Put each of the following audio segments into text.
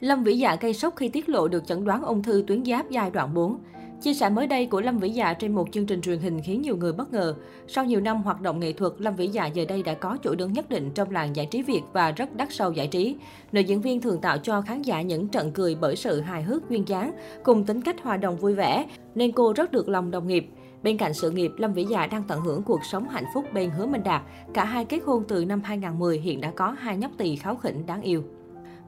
Lâm Vĩ Dạ gây sốc khi tiết lộ được chẩn đoán ung thư tuyến giáp giai đoạn 4. Chia sẻ mới đây của Lâm Vĩ Dạ trên một chương trình truyền hình khiến nhiều người bất ngờ. Sau nhiều năm hoạt động nghệ thuật, Lâm Vĩ Dạ giờ đây đã có chỗ đứng nhất định trong làng giải trí Việt và rất đắt sâu giải trí. Nữ diễn viên thường tạo cho khán giả những trận cười bởi sự hài hước duyên dáng, cùng tính cách hòa đồng vui vẻ, nên cô rất được lòng đồng nghiệp. Bên cạnh sự nghiệp, Lâm Vĩ Dạ đang tận hưởng cuộc sống hạnh phúc bên Hứa Minh Đạt. Cả hai kết hôn từ năm 2010, hiện đã có hai nhóc tỳ kháo khỉnh đáng yêu.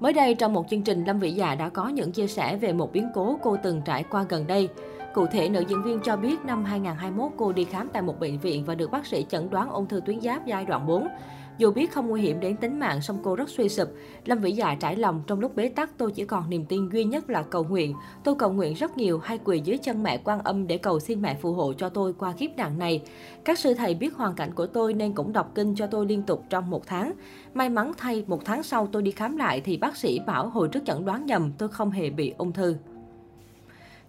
Mới đây, trong một chương trình, Lâm Vĩ Dạ đã có những chia sẻ về một biến cố cô từng trải qua gần đây. Cụ thể, nữ diễn viên cho biết năm 2021 cô đi khám tại một bệnh viện và được bác sĩ chẩn đoán ung thư tuyến giáp giai đoạn 4. Dù biết không nguy hiểm đến tính mạng, song cô rất suy sụp. Lâm Vĩ Dạ trải lòng trong lúc bế tắc, tôi chỉ còn niềm tin duy nhất là cầu nguyện. Tôi cầu nguyện rất nhiều, hay quỳ dưới chân mẹ quan âm để cầu xin mẹ phù hộ cho tôi qua kiếp nạn này. Các sư thầy biết hoàn cảnh của tôi nên cũng đọc kinh cho tôi liên tục trong một tháng. May mắn thay, một tháng sau tôi đi khám lại thì bác sĩ bảo hồi trước chẩn đoán nhầm tôi không hề bị ung thư.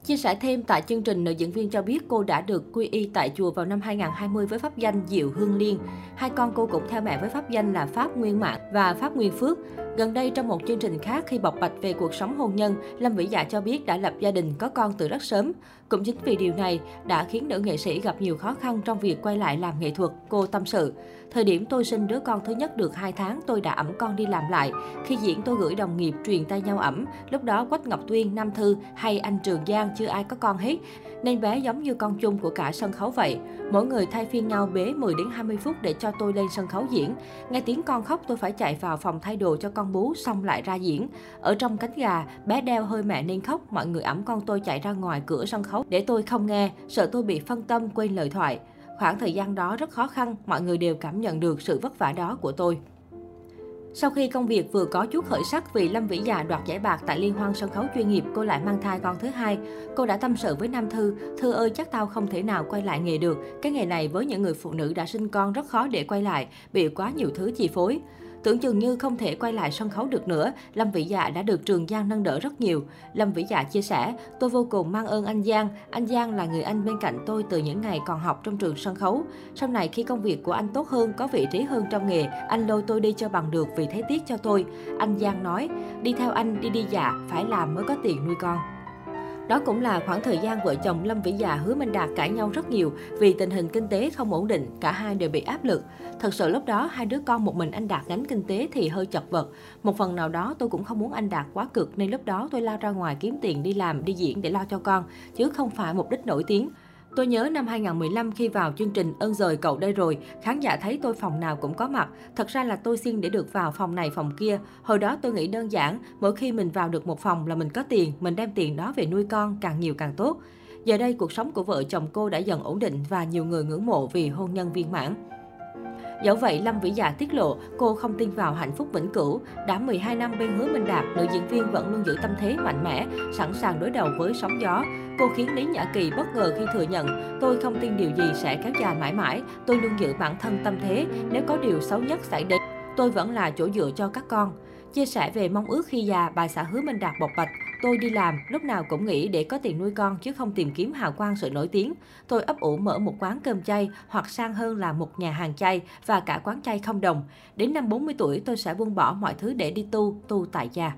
Chia sẻ thêm tại chương trình, nữ diễn viên cho biết cô đã được quy y tại chùa vào năm 2020 với pháp danh Diệu Hương Liên. Hai con cô cũng theo mẹ với pháp danh là Pháp Nguyên Mạng và Pháp Nguyên Phước. Gần đây trong một chương trình khác khi bộc bạch về cuộc sống hôn nhân, Lâm Vĩ Dạ cho biết đã lập gia đình có con từ rất sớm. Cũng chính vì điều này đã khiến nữ nghệ sĩ gặp nhiều khó khăn trong việc quay lại làm nghệ thuật, cô tâm sự. Thời điểm tôi sinh đứa con thứ nhất được 2 tháng, tôi đã ẩm con đi làm lại. Khi diễn tôi gửi đồng nghiệp truyền tay nhau ẩm. Lúc đó Quách Ngọc Tuyên, Nam Thư hay anh Trường Giang chưa ai có con hết. Nên bé giống như con chung của cả sân khấu vậy. Mỗi người thay phiên nhau bế 10 đến 20 phút để cho tôi lên sân khấu diễn. Nghe tiếng con khóc tôi phải chạy vào phòng thay đồ cho con bú xong lại ra diễn. Ở trong cánh gà, bé đeo hơi mẹ nên khóc, mọi người ẩm con tôi chạy ra ngoài cửa sân khấu để tôi không nghe, sợ tôi bị phân tâm quên lời thoại. Khoảng thời gian đó rất khó khăn, mọi người đều cảm nhận được sự vất vả đó của tôi. Sau khi công việc vừa có chút khởi sắc vì Lâm Vĩ Dạ đoạt giải bạc tại liên hoan sân khấu chuyên nghiệp, cô lại mang thai con thứ hai. Cô đã tâm sự với Nam Thư, Thư ơi chắc tao không thể nào quay lại nghề được. Cái nghề này với những người phụ nữ đã sinh con rất khó để quay lại, bị quá nhiều thứ chi phối. Tưởng chừng như không thể quay lại sân khấu được nữa, Lâm Vĩ Dạ đã được Trường Giang nâng đỡ rất nhiều. Lâm Vĩ Dạ chia sẻ, tôi vô cùng mang ơn anh Giang. Anh Giang là người anh bên cạnh tôi từ những ngày còn học trong trường sân khấu. Sau này khi công việc của anh tốt hơn, có vị trí hơn trong nghề, anh lôi tôi đi cho bằng được vì thấy tiếc cho tôi. Anh Giang nói, đi theo anh đi đi dạ, phải làm mới có tiền nuôi con. Đó cũng là khoảng thời gian vợ chồng Lâm Vĩ Dạ hứa Minh Đạt cãi nhau rất nhiều vì tình hình kinh tế không ổn định, cả hai đều bị áp lực. Thật sự lúc đó hai đứa con một mình anh Đạt gánh kinh tế thì hơi chật vật. Một phần nào đó tôi cũng không muốn anh Đạt quá cực nên lúc đó tôi lao ra ngoài kiếm tiền đi làm, đi diễn để lo cho con, chứ không phải mục đích nổi tiếng. Tôi nhớ năm 2015 khi vào chương trình Ơn rời cậu đây rồi, khán giả thấy tôi phòng nào cũng có mặt. Thật ra là tôi xin để được vào phòng này phòng kia. Hồi đó tôi nghĩ đơn giản, mỗi khi mình vào được một phòng là mình có tiền, mình đem tiền đó về nuôi con, càng nhiều càng tốt. Giờ đây cuộc sống của vợ chồng cô đã dần ổn định và nhiều người ngưỡng mộ vì hôn nhân viên mãn. Dẫu vậy, Lâm Vĩ Dạ tiết lộ cô không tin vào hạnh phúc vĩnh cửu. Đã 12 năm bên hứa Minh Đạt, nữ diễn viên vẫn luôn giữ tâm thế mạnh mẽ, sẵn sàng đối đầu với sóng gió. Cô khiến Lý Nhã Kỳ bất ngờ khi thừa nhận, tôi không tin điều gì sẽ kéo dài mãi mãi, tôi luôn giữ bản thân tâm thế, nếu có điều xấu nhất xảy đến, tôi vẫn là chỗ dựa cho các con. Chia sẻ về mong ước khi già, bà xã Hứa Minh Đạt bộc bạch, tôi đi làm, lúc nào cũng nghĩ để có tiền nuôi con chứ không tìm kiếm hào quang sự nổi tiếng. Tôi ấp ủ mở một quán cơm chay hoặc sang hơn là một nhà hàng chay và cả quán chay không đồng. Đến năm 40 tuổi tôi sẽ buông bỏ mọi thứ để đi tu, tu tại gia.